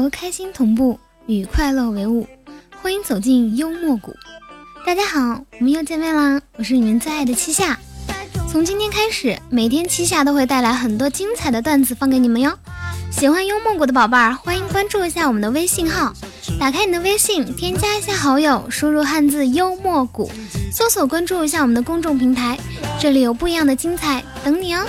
和开心同步与快乐为伍欢迎走进幽默谷。大家好我们又见面啦我是你们最爱的七夏。从今天开始每天七夏都会带来很多精彩的段子放给你们哟。喜欢幽默谷的宝贝儿欢迎关注一下我们的微信号打开你的微信添加一下好友输入汉字幽默谷搜索关注一下我们的公众平台这里有不一样的精彩等你哦。